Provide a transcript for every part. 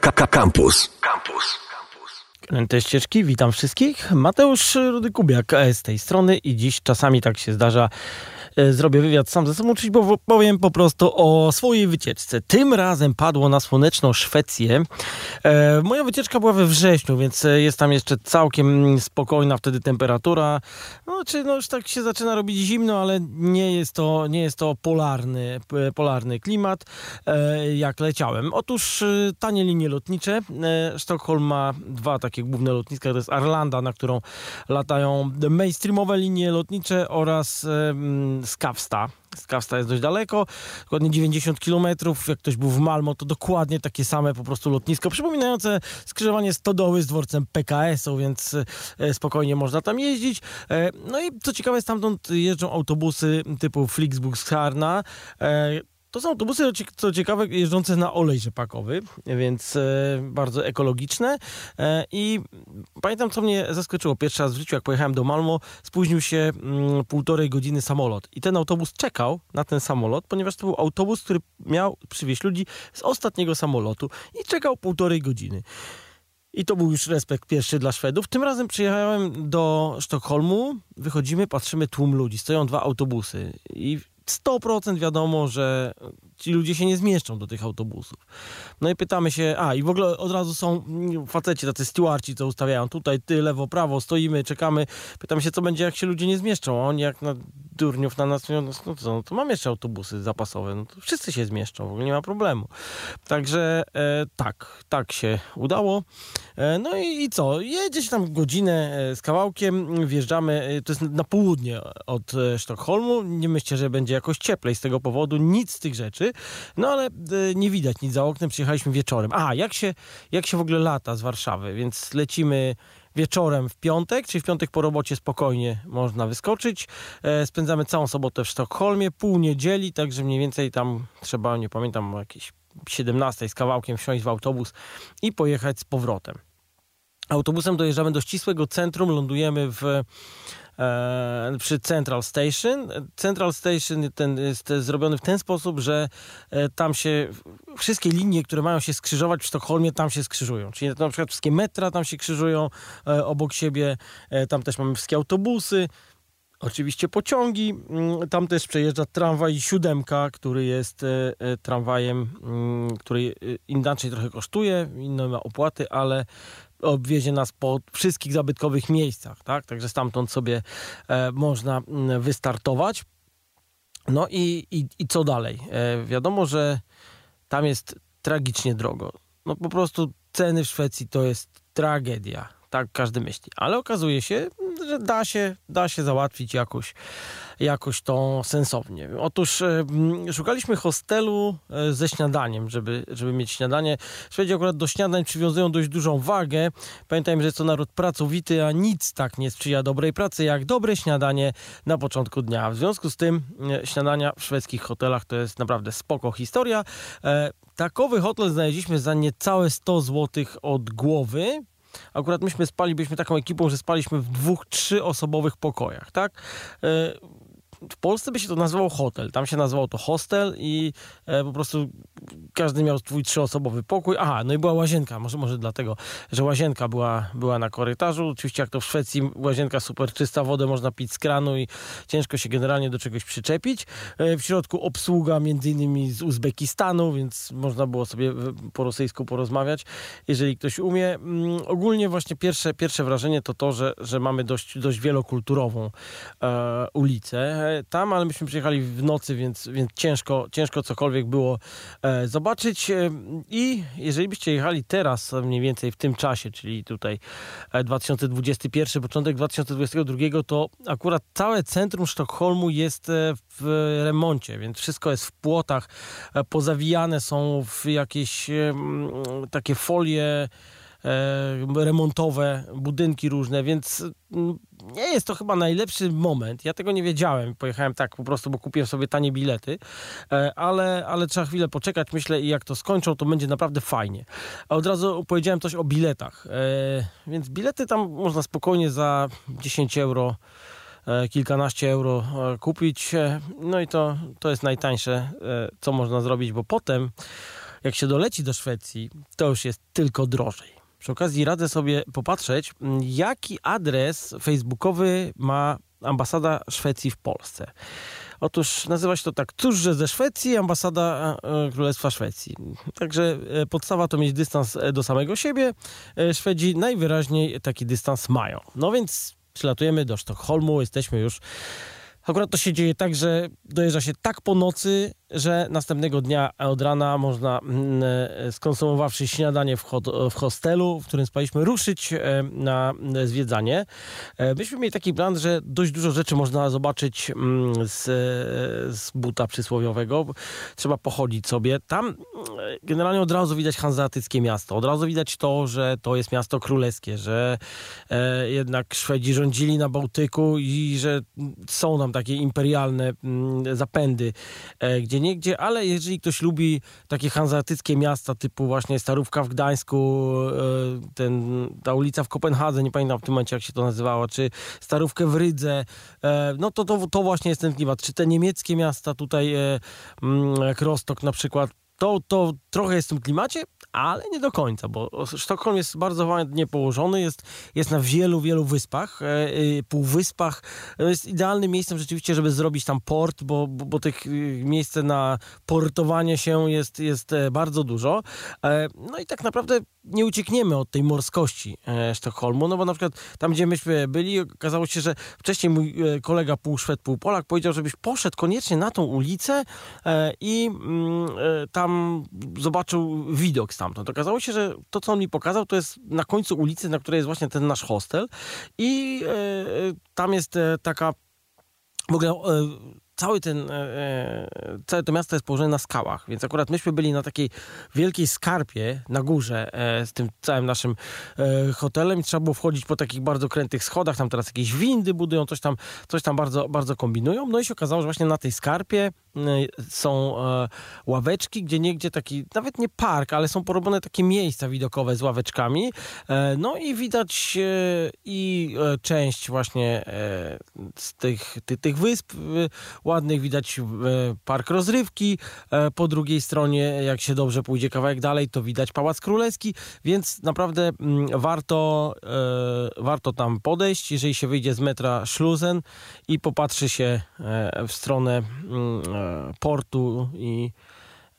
Campus. Campus. Te ścieżki, witam wszystkich. Mateusz Rudy Kubiak z tej strony i dziś czasami tak się zdarza, zrobię wywiad sam ze sobą, czyli powiem po prostu o swojej wycieczce. Tym razem padło na słoneczną Szwecję. E, moja wycieczka była we wrześniu, więc e, jest tam jeszcze całkiem spokojna wtedy temperatura. No, czy no już tak się zaczyna robić zimno, ale nie jest to, nie jest to polarny, polarny klimat, jak leciałem. Otóż tanie linie lotnicze. Sztokholm ma dwa takie główne lotniska, to jest Arlanda, na którą latają mainstreamowe linie lotnicze oraz Skawsta. Skawsta jest dość daleko, dokładnie 90 km. Jak ktoś był w Malmo, to dokładnie takie same po prostu lotnisko, przypominające skrzyżowanie Stodoły z dworcem PKS-u, więc e, spokojnie można tam jeździć. E, no i co ciekawe, stamtąd jeżdżą autobusy typu Flixbus Harna, e, to są autobusy, co ciekawe, jeżdżące na olej rzepakowy, więc e, bardzo ekologiczne. E, I pamiętam, co mnie zaskoczyło. Pierwszy raz w życiu, jak pojechałem do Malmo, spóźnił się mm, półtorej godziny samolot. I ten autobus czekał na ten samolot, ponieważ to był autobus, który miał przywieźć ludzi z ostatniego samolotu i czekał półtorej godziny. I to był już respekt pierwszy dla Szwedów. Tym razem przyjechałem do Sztokholmu, wychodzimy, patrzymy, tłum ludzi. Stoją dwa autobusy i 100% wiadomo, że ci ludzie się nie zmieszczą do tych autobusów. No i pytamy się, a i w ogóle od razu są faceci, tacy stewardci, co ustawiają tutaj, ty, lewo, prawo, stoimy, czekamy. Pytamy się, co będzie, jak się ludzie nie zmieszczą. A oni jak na durniów na nas, no, no co, no to mam jeszcze autobusy zapasowe, no to wszyscy się zmieszczą, w ogóle nie ma problemu. Także e, tak, tak się udało. E, no i, i, co, jedzie się tam godzinę e, z kawałkiem, wjeżdżamy, e, to jest na południe od e, Sztokholmu, nie myślcie, że będzie jakoś cieplej z tego powodu, nic z tych rzeczy, no ale e, nie widać nic za oknem, przyjechaliśmy wieczorem. A, jak się, jak się w ogóle lata z Warszawy, więc lecimy wieczorem w piątek, czyli w piątek po robocie spokojnie można wyskoczyć. E, spędzamy całą sobotę w Sztokholmie, pół niedzieli, także mniej więcej tam trzeba, nie pamiętam, jakieś 17 z kawałkiem wsiąść w autobus i pojechać z powrotem. Autobusem dojeżdżamy do ścisłego centrum, lądujemy w przy Central Station. Central Station ten jest zrobiony w ten sposób, że e, tam się wszystkie linie, które mają się skrzyżować w Sztokholmie, tam się skrzyżują. Czyli na przykład wszystkie metra tam się krzyżują e, obok siebie, e, tam też mamy wszystkie autobusy. Oczywiście pociągi, mm, tam też przejeżdża tramwaj siódemka, który jest e, e, tramwajem, mm, który inaczej trochę kosztuje, inne ma opłaty, ale obwiezie nas po wszystkich zabytkowych miejscach, tak? Także stamtąd sobie e, można wystartować. No i, i, i co dalej? E, wiadomo, że tam jest tragicznie drogo. No po prostu ceny w Szwecji to jest tragedia. Tak każdy myśli. Ale okazuje się, że da się, da się załatwić jakoś, jakoś to sensownie. Otóż e, szukaliśmy hostelu e, ze śniadaniem, żeby, żeby mieć śniadanie. Szwedzi akurat do śniadań przywiązują dość dużą wagę. Pamiętajmy, że jest to naród pracowity, a nic tak nie sprzyja dobrej pracy, jak dobre śniadanie na początku dnia. W związku z tym e, śniadania w szwedzkich hotelach to jest naprawdę spoko historia. Takowy hotel znaleźliśmy za niecałe 100 zł od głowy. Akurat myśmy spali, byliśmy taką ekipą, że spaliśmy w dwóch, trzyosobowych pokojach, tak? W Polsce by się to nazywało hotel. Tam się nazywało to hostel i e, po prostu każdy miał swój trzyosobowy pokój. Aha, no i była łazienka. Może, może dlatego, że łazienka była, była na korytarzu. Oczywiście jak to w Szwecji łazienka super czysta, wodę można pić z kranu i ciężko się generalnie do czegoś przyczepić. E, w środku obsługa między innymi z Uzbekistanu, więc można było sobie po rosyjsku porozmawiać, jeżeli ktoś umie. Mm, ogólnie właśnie pierwsze, pierwsze wrażenie to to, że, że mamy dość, dość wielokulturową e, ulicę tam, ale myśmy przyjechali w nocy, więc, więc ciężko, ciężko cokolwiek było e, zobaczyć. E, I jeżeli byście jechali teraz, mniej więcej w tym czasie, czyli tutaj 2021, e, początek 2022, to akurat całe centrum Sztokholmu jest w remoncie, więc wszystko jest w płotach, pozawijane są w jakieś takie folie remontowe, budynki różne, więc mm, nie jest to chyba najlepszy moment. Ja tego nie wiedziałem. Pojechałem tak po prostu, bo kupiłem sobie tanie bilety, e, ale, ale trzeba chwilę poczekać, myślę, i jak to skończą, to będzie naprawdę fajnie. A od razu powiedziałem coś o biletach. E, więc bilety tam można spokojnie za 10 euro kilkanaście euro kupić. No i to, to jest najtańsze, co można zrobić, bo potem jak się doleci do Szwecji, to już jest tylko drożej. Przy okazji radzę sobie popatrzeć, mm, jaki adres facebookowy ma ambasada Szwecji w Polsce. Otóż nazywa się to tak, cóż, że ze Szwecji, ambasada e, Królestwa Szwecji. Także e, podstawa to mieć dystans e, do samego siebie. Szwedzi najwyraźniej taki dystans mają. No więc przylatujemy do Sztokholmu, jesteśmy już Akurat to się dzieje tak, że dojeżdża się tak po nocy, że następnego dnia od rana można, mm, e, skonsumowawszy śniadanie w, hostelu, w którym spaliśmy, ruszyć e, na zwiedzanie. E, myśmy mieli taki plan, że dość dużo rzeczy można zobaczyć mm, z, z buta przysłowiowego. Trzeba pochodzić sobie. Tam generalnie od razu widać hanzeatyckie miasto. Od razu widać to, że to jest miasto królewskie, że jednak Szwedzi rządzili na Bałtyku i że są nam takie imperialne mm, zapędy, gdzie niegdzie, ale jeżeli ktoś lubi takie hanzeatyckie miasta typu właśnie Starówka w Gdańsku, e, ten, ta ulica w Kopenhadze, nie pamiętam w tym momencie jak się to nazywało, czy Starówkę w Rydze, e, no to, to, to właśnie jest ten klimat. Czy te niemieckie miasta tutaj, e, mm, jak Rostok na przykład, to, to trochę jest w tym klimacie, ale nie do końca, bo Sztokholm jest bardzo ładnie położony, jest, jest na wielu, wielu wyspach, e, półwyspach. Jest idealnym miejscem rzeczywiście, żeby zrobić tam port, bo, bo, bo tych e, miejsc na portowanie się jest, jest e, bardzo dużo. E, no i tak naprawdę nie uciekniemy od tej morskości e, Sztokholmu, no bo na przykład tam, gdzie myśmy byli, okazało się, że wcześniej mój kolega pół Szwed, pół Polak powiedział, żebyś poszedł koniecznie na tą ulicę i mm, tam zobaczył widok stamtąd. Okazało się, że to, co on mi pokazał, to jest na końcu ulicy, na której jest właśnie ten nasz hostel i e, e tam jest e, taka w ogóle e, cały ten, e, e, całe to miasto jest położone na skałach, więc akurat myśmy byli na takiej wielkiej skarpie na górze e, z tym całym naszym hotelem i trzeba było wchodzić po takich bardzo krętych schodach, tam teraz jakieś windy budują, coś tam, coś tam bardzo, bardzo kombinują. No i się okazało, że właśnie na tej skarpie są e, ławeczki, gdzie niegdzie taki, nawet nie park, ale są porobione takie miejsca widokowe z ławeczkami. no i widać i część właśnie z tych, tych, tych wysp ładnych, widać e, park rozrywki. E, po drugiej stronie, jak się dobrze pójdzie kawałek dalej, to widać Pałac Królewski, więc naprawdę mm, warto, e, warto tam podejść, jeżeli się wyjdzie z metra Schlusen i popatrzy się w stronę mm, portu i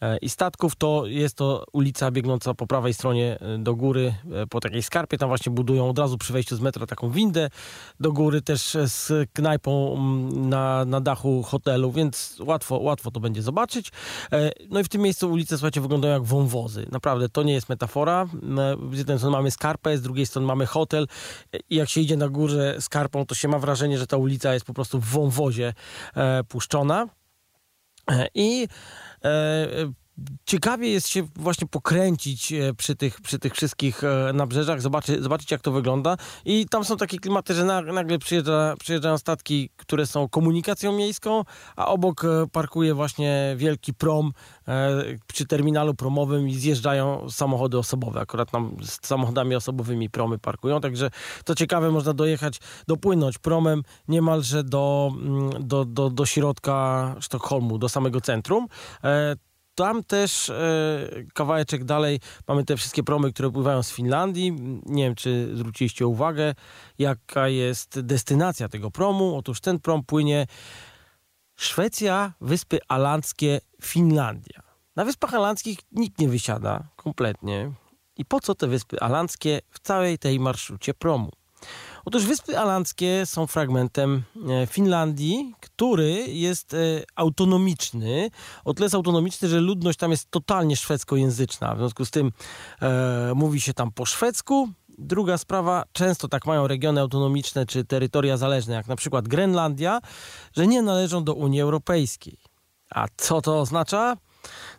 E, i statków, to jest to ulica biegnąca po prawej stronie e, do góry, e, po takiej skarpie. Tam właśnie budują od razu przy wejściu z metra taką windę do góry, też z knajpą mm, na, na dachu hotelu, więc łatwo, łatwo to będzie zobaczyć. No i w tym miejscu ulice, słuchajcie, wyglądają jak wąwozy. Naprawdę, to nie jest metafora. Z jednej strony mamy skarpę, z drugiej strony mamy hotel i jak się idzie na górze skarpą, to się ma wrażenie, że ta ulica jest po prostu w wąwozie puszczona. I e, ciekawie jest się właśnie pokręcić e, przy tych, przy tych wszystkich e, nabrzeżach, zobaczyć, zobaczyć jak to wygląda. I tam są takie klimaty, że nagle przyjeżdża, przyjeżdżają statki, które są komunikacją miejską, a obok e, parkuje właśnie wielki prom przy terminalu promowym i zjeżdżają samochody osobowe. Akurat tam z samochodami osobowymi promy parkują, także to ciekawe, można dojechać, dopłynąć promem niemalże do, mm, do, do, do środka Sztokholmu, do samego centrum tam też e, kawałeczek dalej mamy te wszystkie promy, które pływają z Finlandii. Nie wiem, czy zwróciliście uwagę, jaka jest destynacja tego promu. Otóż ten prom płynie Szwecja, Wyspy Alandzkie, Finlandia. Na Wyspach Alandzkich nikt nie wysiada kompletnie. I po co te Wyspy Alandzkie w całej tej marszrucie promu? Otóż Wyspy Alandzkie są fragmentem e, Finlandii, który jest e, autonomiczny. O tyle jest autonomiczny, że ludność tam jest totalnie szwedzkojęzyczna. W związku z tym e, mówi się tam po szwedzku. Druga sprawa, często tak mają regiony autonomiczne czy terytoria zależne, jak na przykład Grenlandia, że nie należą do Unii Europejskiej. A co to oznacza?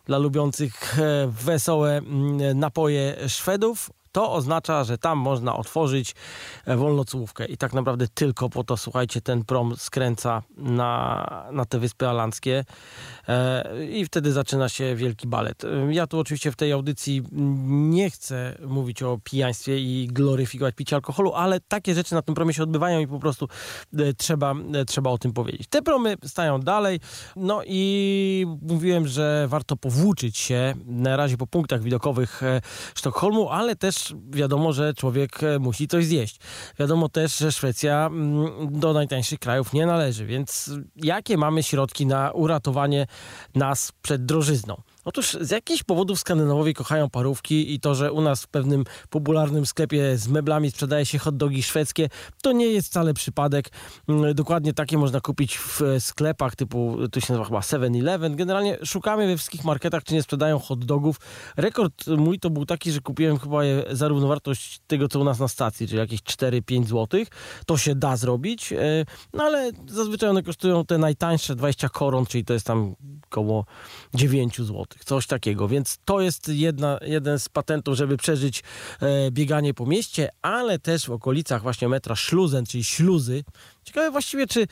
Dla lubiących wesołe napoje Szwedów To oznacza, że tam można otworzyć e, wolnocłówkę i tak naprawdę tylko po to, słuchajcie, ten prom skręca na, na te Wyspy Alandzkie e, i wtedy zaczyna się wielki balet. Ja tu oczywiście w tej audycji nie chcę mówić o pijaństwie i gloryfikować picie alkoholu, ale takie rzeczy na tym promie się odbywają i po prostu trzeba, trzeba o tym powiedzieć. Te promy stają dalej, no i mówiłem, że warto powłóczyć się na razie po punktach widokowych e, Sztokholmu, ale też wiadomo, że człowiek e, musi coś zjeść. Wiadomo też, że Szwecja mm, do najtańszych krajów nie należy, więc jakie mamy środki na uratowanie nas przed drożyzną? Otóż z jakichś powodów Skandynawowie kochają parówki i to, że u nas w pewnym popularnym sklepie z meblami sprzedaje się hot dogi szwedzkie, to nie jest wcale przypadek. Mm, dokładnie takie można kupić w sklepach typu, to się nazywa chyba 7-Eleven. Generalnie szukamy we wszystkich marketach, czy nie sprzedają hot dogów. Rekord mój to był taki, że kupiłem chyba je za równowartość tego, co u nas na stacji, czyli jakieś 4-5 zł. To się da zrobić, e, no ale zazwyczaj one kosztują te najtańsze 20 koron, czyli to jest tam około 9 zł coś takiego. Więc to jest jedna, jeden z patentów, żeby przeżyć e, bieganie po mieście, ale też w okolicach właśnie metra Szluzen, czyli śluzy. Ciekawe właściwie, czy,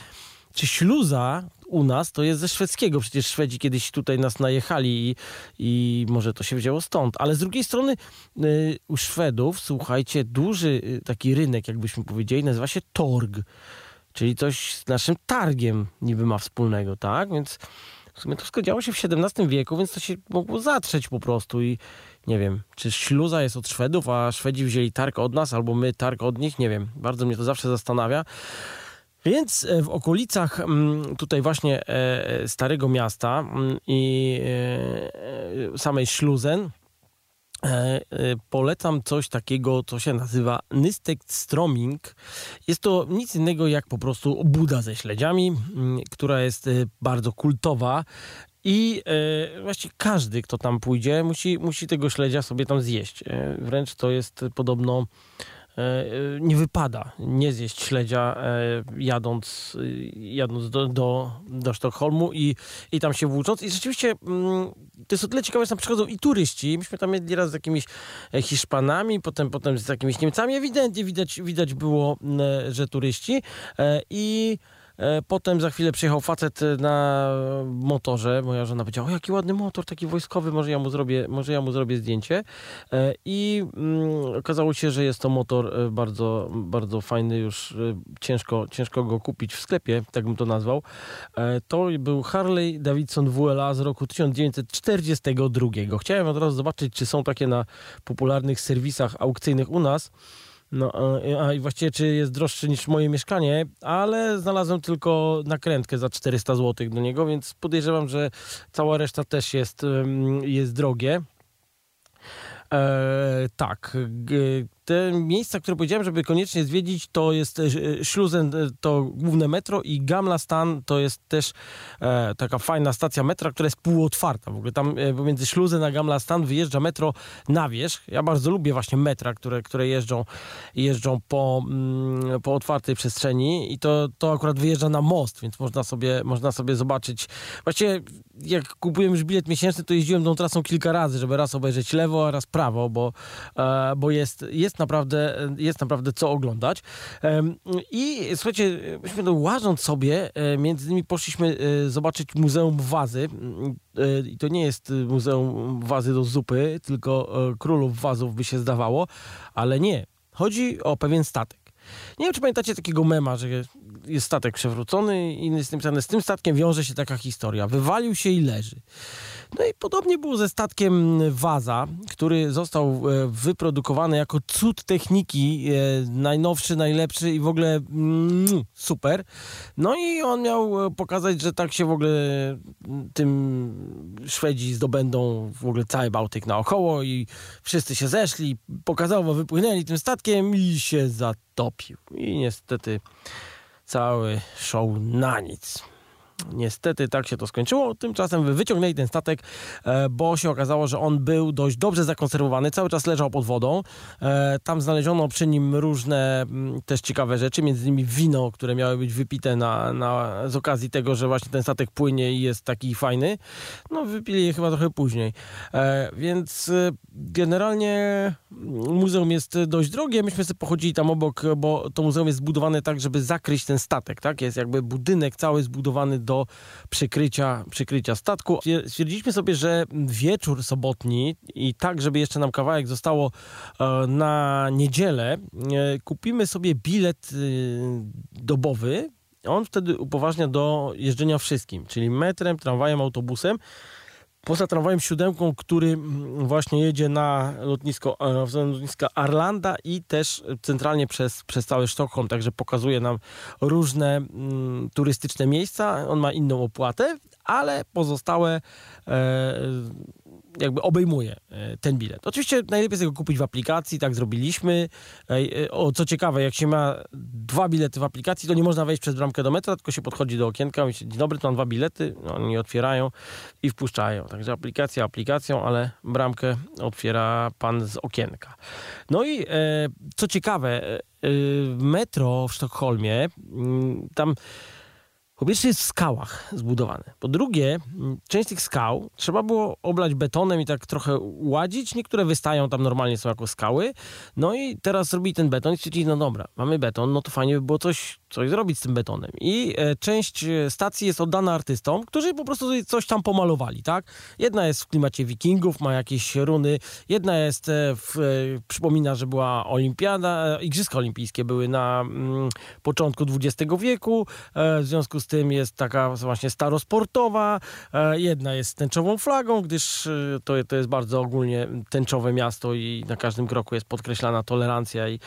czy śluza u nas to jest ze szwedzkiego. Przecież Szwedzi kiedyś tutaj nas najechali i, i może to się wzięło stąd. Ale z drugiej strony y, u Szwedów, słuchajcie, duży y, taki rynek, jakbyśmy powiedzieli, nazywa się Torg. Czyli coś z naszym targiem niby ma wspólnego, tak? Więc w sumie to wszystko działo się w XVII wieku, więc to się mogło zatrzeć po prostu i nie wiem, czy śluza jest od Szwedów, a Szwedzi wzięli targ od nas, albo my targ od nich, nie wiem. Bardzo mnie to zawsze zastanawia. Więc e, w okolicach mm, tutaj właśnie e, e, Starego Miasta mm, i samej Śluzen polecam coś takiego, co się nazywa Nystekt Stroming. Jest to nic innego jak po prostu buda ze śledziami, która jest e, bardzo kultowa i e, właściwie każdy, kto tam pójdzie, musi, musi tego śledzia sobie tam zjeść. E, wręcz to jest podobno E, nie wypada nie zjeść śledzia e, jadąc, jadąc do, do, do Sztokholmu i, i tam się włócząc. I rzeczywiście mm, to jest o tyle ciekawe, że tam przychodzą i turyści. Myśmy tam jedli raz z jakimiś e, Hiszpanami, potem, potem z jakimiś Niemcami. Ewidentnie widać, widać było, że turyści. I E, potem za chwilę przyjechał facet e, na motorze. Moja żona powiedziała, o jaki ładny motor, taki wojskowy, może ja mu zrobię, może ja mu zrobię zdjęcie. E, I mm, okazało się, że jest to motor bardzo, bardzo fajny, już ciężko, ciężko go kupić w sklepie, tak bym to nazwał. To był Harley Davidson WLA z roku 1942. Chciałem od razu zobaczyć, czy są takie na popularnych serwisach aukcyjnych u nas. No, a i właściwie czy jest droższy niż moje mieszkanie, ale znalazłem tylko nakrętkę za 400 zł do niego, więc podejrzewam, że cała reszta też jest, jest drogie. E, tak, te miejsca, które powiedziałem, żeby koniecznie zwiedzić, to jest Schlusen, e, to główne metro i Gamla Stan to jest też e, taka fajna stacja metra, która jest półotwarta. W ogóle tam e, pomiędzy Schlusen a Gamla Stan wyjeżdża metro na wierzch. Ja bardzo lubię właśnie metra, które, które jeżdżą, jeżdżą po, mm, po otwartej przestrzeni i to, to akurat wyjeżdża na most, więc można sobie, można sobie zobaczyć. Właściwie jak kupiłem już bilet miesięczny, to jeździłem tą trasą kilka razy, żeby raz obejrzeć lewo, a raz prawo, bo, e, bo jest, jest naprawdę, jest naprawdę co oglądać. I słuchajcie, myśmy łażąc sobie, e, między innymi poszliśmy e, zobaczyć Muzeum Wazy. E, I to nie jest Muzeum Wazy do zupy, tylko królów wazów by się zdawało, ale nie. Chodzi o pewien statek. Nie wiem, czy pamiętacie takiego mema, że jest statek przewrócony i jest napisane, z tym statkiem wiąże się taka historia. Wywalił się i leży. No i podobnie było ze statkiem Waza, który został e, wyprodukowany jako cud techniki, e, najnowszy, najlepszy i w ogóle mm, super. No i on miał e, pokazać, że tak się w ogóle tym Szwedzi zdobędą w ogóle cały Bałtyk naokoło i wszyscy się zeszli, pokazało, wypłynęli tym statkiem i się zatopił. I niestety cały show na nic. Niestety tak się to skończyło. Tymczasem wyciągnęli ten statek, e, bo się okazało, że on był dość dobrze zakonserwowany, cały czas leżał pod wodą. E, tam znaleziono przy nim różne mm, też ciekawe rzeczy, między innymi wino, które miały być wypite na, na, z okazji tego, że właśnie ten statek płynie i jest taki fajny. No wypili je chyba trochę później. E, więc generalnie muzeum jest dość drogie. Myśmy sobie pochodzili tam obok, bo to muzeum jest zbudowane tak, żeby zakryć ten statek, tak? Jest jakby budynek cały zbudowany do przykrycia, przykrycia statku. Stwierdziliśmy sobie, że wieczór sobotni i tak, żeby jeszcze nam kawałek zostało e, na niedzielę, e, kupimy sobie bilet e, dobowy. On wtedy upoważnia do jeżdżenia wszystkim, czyli metrem, tramwajem, autobusem. Poza tramwajem siódemką, który mm, właśnie jedzie na lotnisko, e, lotniska Arlanda i też centralnie przez, przez cały Sztokholm, także pokazuje nam różne mm, turystyczne miejsca. On ma inną opłatę, ale pozostałe e, jakby obejmuje e, ten bilet. Oczywiście najlepiej jest go kupić w aplikacji, tak zrobiliśmy. E, o, co ciekawe, jak się ma dwa bilety w aplikacji, to nie można wejść przez bramkę do metra, tylko się podchodzi do okienka, mówi się, dzień dobry, to mam dwa bilety, no, oni otwierają i wpuszczają. Także aplikacja aplikacją, ale bramkę otwiera pan z okienka. No i e, co ciekawe, metro w Sztokholmie, mm, tam po pierwsze jest w skałach zbudowane. Po drugie, część tych skał trzeba było oblać betonem i tak trochę ładzić. Niektóre wystają tam normalnie, są jako skały. No i teraz zrobili ten beton i stwierdzili, no dobra, mamy beton, no to fajnie by było coś coś zrobić z tym betonem. I e, część e, stacji jest oddana artystom, którzy po prostu coś tam pomalowali, tak? Jedna jest w klimacie wikingów, ma jakieś runy, jedna jest, e, w, przypomina, że była olimpiada, Igrzyska Olimpijskie były na mm, początku XX wieku, w związku z tym jest taka właśnie starosportowa, jedna jest tęczową flagą, gdyż to, to jest bardzo ogólnie tęczowe miasto i na każdym kroku jest podkreślana tolerancja i,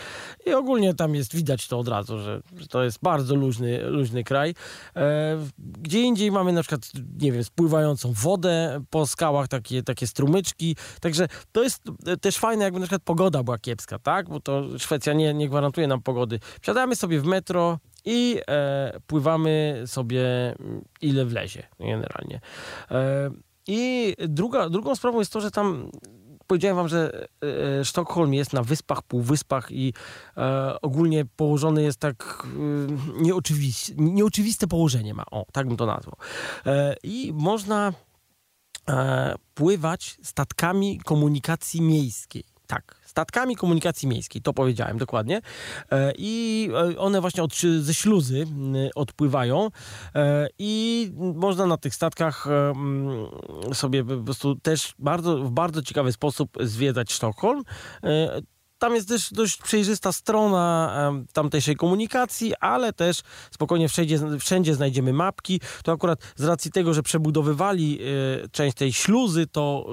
i ogólnie tam jest widać to od razu, że, że to jest bardzo luźny, luźny kraj. E, gdzie indziej mamy na przykład, nie wiem, spływającą wodę po skałach, takie, takie strumyczki. Także to jest też fajne, jakby na przykład pogoda była kiepska, tak? Bo to Szwecja nie, nie gwarantuje nam pogody. Wsiadamy sobie w metro, i e, pływamy sobie ile wlezie generalnie. E, I druga, drugą sprawą jest to, że tam powiedziałem wam, że e, Sztokholm jest na wyspach, półwyspach i e, ogólnie położony jest tak e, nieoczywiste położenie ma. O, tak bym to nazwał. E, I można e, pływać statkami komunikacji miejskiej. Tak, statkami komunikacji miejskiej, to powiedziałem dokładnie. E, I e, one właśnie od, ze śluzy odpływają e, i można na tych statkach sobie po prostu też bardzo, w bardzo ciekawy sposób zwiedzać Sztokholm. Tam jest też dość przejrzysta strona tamtejszej komunikacji, ale też spokojnie wszędzie, wszędzie znajdziemy mapki. To akurat z racji tego, że przebudowywali część tej śluzy, to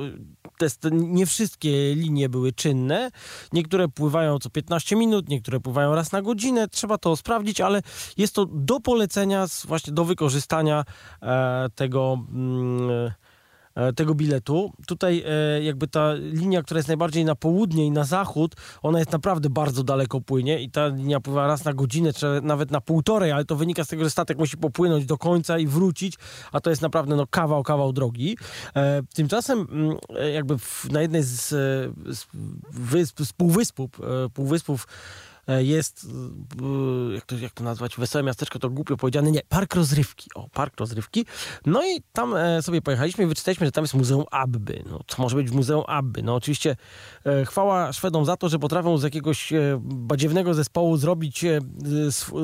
e, te, nie wszystkie linie były czynne. Niektóre pływają co 15 minut, niektóre pływają raz na godzinę. Trzeba to sprawdzić, ale jest to do polecenia, właśnie do wykorzystania e, tego mm, tego biletu. Tutaj e, jakby ta linia, która jest najbardziej na południe i na zachód, ona jest naprawdę bardzo daleko płynie i ta linia pływa raz na godzinę, czy nawet na półtorej, ale to wynika z tego, że statek musi popłynąć do końca i wrócić, a to jest naprawdę no, kawał, kawał drogi. E, tymczasem mm, jakby na jednej z, z, wysp, z półwyspów, półwyspów E, jest, e, jak to, jak to nazwać, wesołe miasteczko, to głupio powiedziane, nie, park rozrywki, o, park rozrywki. No i tam e, sobie pojechaliśmy i wyczytaliśmy, że tam jest Muzeum Abby. No, co może być w Muzeum Abby? No oczywiście chwała Szwedom za to, że potrafią z jakiegoś badziewnego zespołu zrobić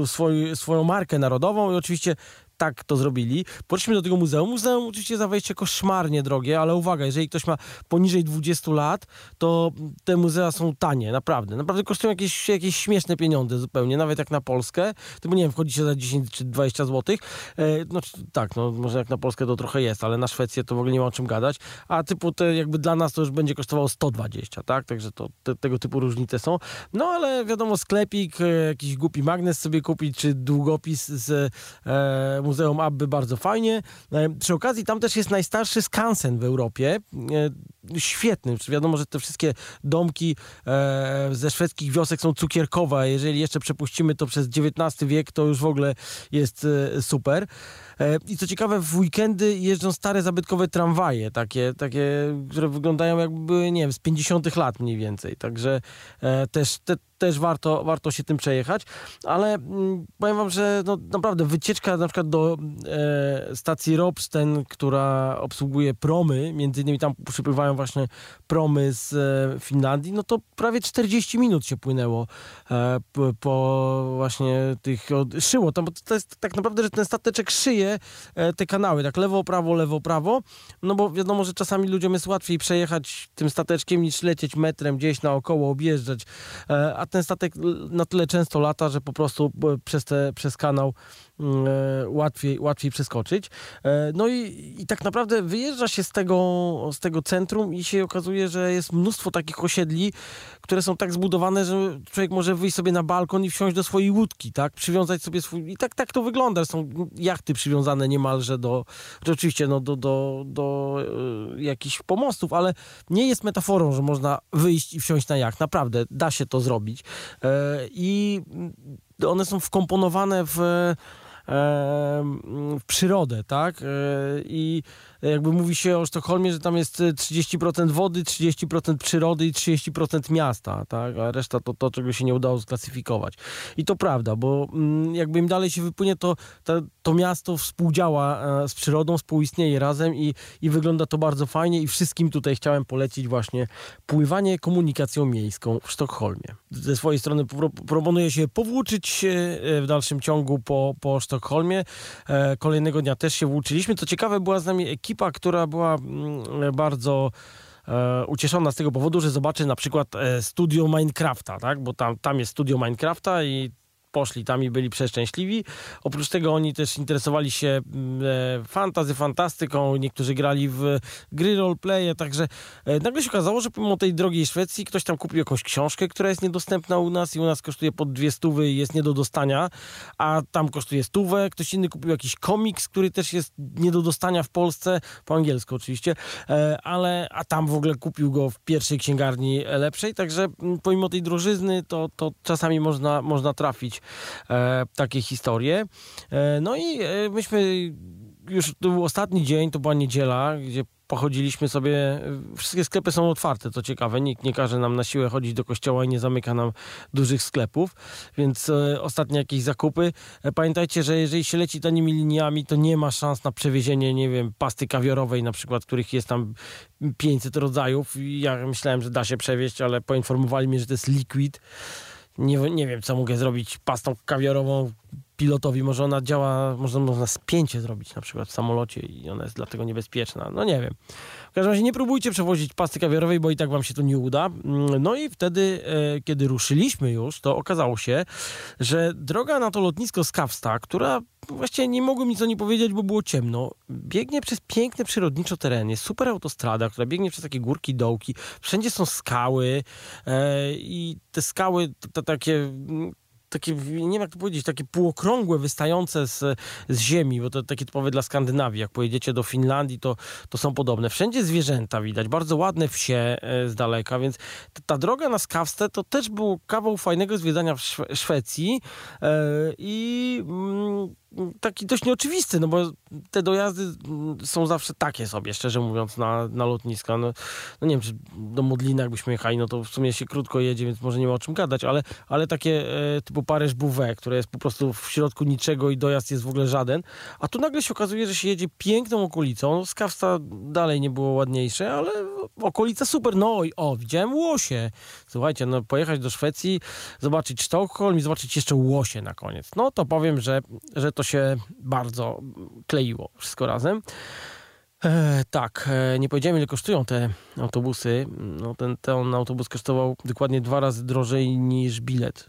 swój, swoją markę narodową i oczywiście tak to zrobili. Poszliśmy do tego muzeum. Muzeum oczywiście za wejście koszmarnie drogie, ale uwaga, jeżeli ktoś ma poniżej 20 lat, to te muzea są tanie, naprawdę. Naprawdę kosztują jakieś, jakieś śmieszne pieniądze zupełnie, nawet jak na Polskę. Typu, nie wiem, wchodzi się za 10 czy 20 zł. E, no tak, no może jak na Polskę to trochę jest, ale na Szwecję to w ogóle nie ma o czym gadać. A typu te jakby dla nas to już będzie kosztowało 120, tak? Także to te, tego typu różnice są. No ale wiadomo, sklepik, e, jakiś głupi magnes sobie kupić, czy długopis z e, Muzeum Abby bardzo fajnie. E, przy okazji tam też jest najstarszy skansen w Europie. E, świetny. Wiadomo, że te wszystkie domki e, ze szwedzkich wiosek są cukierkowe. Jeżeli jeszcze przepuścimy to przez XIX wiek, to już w ogóle jest super. I co ciekawe, w weekendy jeżdżą stare zabytkowe tramwaje, takie, takie które wyglądają jakby, nie wiem, z 50 lat mniej więcej. Także też te, też warto, warto się tym przejechać, ale mm, powiem wam, że no, naprawdę wycieczka na przykład do e, stacji Robsten, która obsługuje promy, między innymi tam przypływają właśnie promy z e, Finlandii, no to prawie 40 minut się płynęło e, po, właśnie tych szyło. Tam, to jest tak naprawdę, że ten stateczek szyje e, te kanały, tak lewo, prawo, lewo, prawo, no bo wiadomo, że czasami ludziom jest łatwiej przejechać tym stateczkiem niż lecieć metrem gdzieś naokoło, objeżdżać, e, a ten statek na tyle często lata, że po prostu e, przez, te, przez kanał łatwiej, łatwiej przeskoczyć. E, no i, i tak naprawdę wyjeżdża się z tego, z tego centrum i się okazuje, że jest mnóstwo takich osiedli, które są tak zbudowane, że człowiek może wyjść sobie na balkon i wsiąść do swojej łódki, tak? Przywiązać sobie swój... I tak, tak to wygląda. Są jachty przywiązane niemalże do... Oczywiście no, do, do, do y, jakichś pomostów, ale nie jest metaforą, że można wyjść i wsiąść na jacht. Naprawdę, da się to zrobić. E, I one są wkomponowane w w przyrodę, tak? E, I jakby mówi się o Sztokholmie, że tam jest 30% wody, 30% przyrody i 30% miasta, tak? A reszta to to, czego się nie udało sklasyfikować. I to prawda, bo mm, jakby im dalej się wypłynie, to, to, to miasto współdziała e, z przyrodą, współistnieje razem i, i wygląda to bardzo fajnie i wszystkim tutaj chciałem polecić właśnie pływanie komunikacją miejską w Sztokholmie. Ze swojej strony proponuję się powłóczyć e, w dalszym ciągu po, po Sztokholmie. E, kolejnego dnia też się włóczyliśmy. Co ciekawe, była z nami ekipa, która była mm, bardzo ucieszona z tego powodu, że zobaczy na przykład studio Minecrafta, tak? bo tam, tam jest studio Minecrafta i poszli tam i byli przeszczęśliwi. Oprócz tego oni też interesowali się mm, e, fantazy, fantastyką, niektórzy grali w gry roleplaye, także e, nagle się okazało, że pomimo tej drogiej Szwecji ktoś tam kupił jakąś książkę, która jest niedostępna u nas i u nas kosztuje pod dwie stówy i jest nie do dostania, a tam kosztuje stówę. Ktoś inny kupił jakiś komiks, który też jest nie do dostania w Polsce, po angielsku oczywiście, e, ale a tam w ogóle kupił go w pierwszej księgarni lepszej, także mm, pomimo tej drożyzny to, to czasami można, można trafić e, takie historie. E, no i e, myśmy już, to był ostatni dzień, to była niedziela, gdzie pochodziliśmy sobie, wszystkie sklepy są otwarte, to ciekawe, nikt nie każe nam na siłę chodzić do kościoła i nie zamyka nam dużych sklepów, więc e, ostatnie jakieś zakupy. E, pamiętajcie, że jeżeli się leci tanimi liniami, to nie ma szans na przewiezienie, nie wiem, pasty kawiorowej na przykład, których jest tam 500 rodzajów. Ja myślałem, że da się przewieźć, ale poinformowali mnie, że to jest liquid nie, nie wiem, co mogę zrobić pastą kawiorową pilotowi. Może ona działa, może można spięcie zrobić na przykład w samolocie i ona jest dlatego niebezpieczna. No nie wiem. W każdym razie nie próbujcie przewozić pasty kawiorowej, bo i tak wam się to nie uda. Mm, no i wtedy, e, kiedy ruszyliśmy już, to okazało się, że droga na to lotnisko z Kawsta, która właściwie nie mogłem nic o niej powiedzieć, bo było ciemno. Biegnie przez piękne przyrodnicze tereny, super autostrada, która biegnie przez takie górki, dołki. Wszędzie są skały e, i te skały takie takie, nie wiem jak to powiedzieć, takie półokrągłe, wystające z, z ziemi, bo to takie typowe dla Skandynawii. Jak pojedziecie do Finlandii, to, to są podobne. Wszędzie zwierzęta widać, bardzo ładne wsie e, z daleka, więc ta, droga na Skawste to też był kawał fajnego zwiedzania w Szwe Szwecji e, i mm, taki dość nieoczywisty, no bo te dojazdy są zawsze takie sobie, szczerze mówiąc, na, na lotniska. No, no nie wiem, czy do Modlina jakbyśmy jechali, no to w sumie się krótko jedzie, więc może nie ma o czym gadać, ale, ale takie e, typu Paryż Bouvet, które jest po prostu w środku niczego i dojazd jest w ogóle żaden, a tu nagle się okazuje, że się jedzie piękną okolicą, Skawsta dalej nie było ładniejsze, ale okolica super, no i o, widziałem łosie. Słuchajcie, no pojechać do Szwecji, zobaczyć Sztokholm i zobaczyć jeszcze łosie na koniec. No to powiem, że, że to to się bardzo kleiło wszystko razem. E, tak, e, nie powiedziałem ile kosztują te autobusy. No, ten, ten autobus kosztował dokładnie dwa razy drożej niż bilet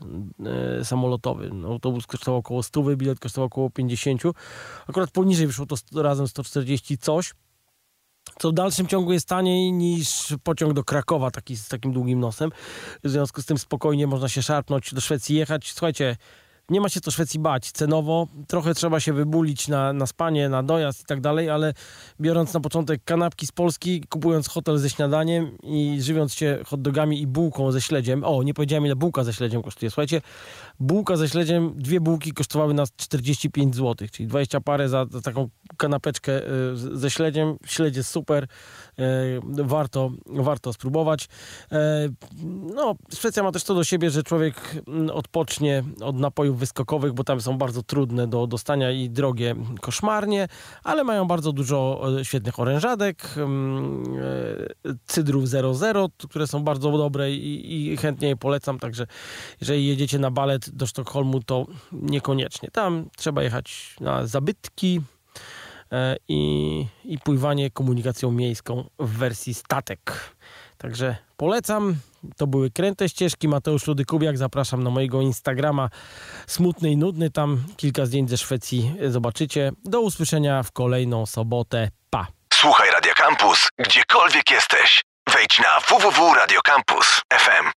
e, samolotowy. Autobus kosztował około 100, bilet kosztował około 50. Akurat poniżej wyszło to razem 140 coś. Co w dalszym ciągu jest taniej niż pociąg do Krakowa, taki z takim długim nosem. W związku z tym spokojnie można się szarpnąć do Szwecji, jechać. Słuchajcie, nie ma się co Szwecji bać. Cenowo trochę trzeba się wybulić na, na spanie, na dojazd i tak dalej, ale biorąc na początek kanapki z Polski, kupując hotel ze śniadaniem i żywiąc się hot dogami i bułką ze śledziem. O, nie powiedziałem ile bułka ze śledziem kosztuje. Słuchajcie, bułka ze śledziem, dwie bułki kosztowały nas 45 zł, czyli 20 parę za, za taką kanapeczkę y, ze śledziem. Śledź jest super, warto, warto spróbować. Y, no, Szwecja ma też to do siebie, że człowiek mm, odpocznie od napojów wyskokowych, bo tam są bardzo trudne do dostania i drogie koszmarnie, ale mają bardzo dużo świetnych orężadek, mm, cydrów 00, które są bardzo dobre i, i chętnie je polecam, także jeżeli jedziecie na balet do Sztokholmu, to niekoniecznie. Tam trzeba jechać na zabytki, E, i, i pływanie komunikacją miejską w wersji statek. Także polecam. To były kręte ścieżki. Mateusz Rudy-Kubiak. Zapraszam na mojego Instagrama Smutny i Nudny. Tam kilka zdjęć ze Szwecji zobaczycie. Do usłyszenia w kolejną sobotę. Pa! Słuchaj Radio Campus, gdziekolwiek jesteś. Wejdź na www.radiocampus.fm.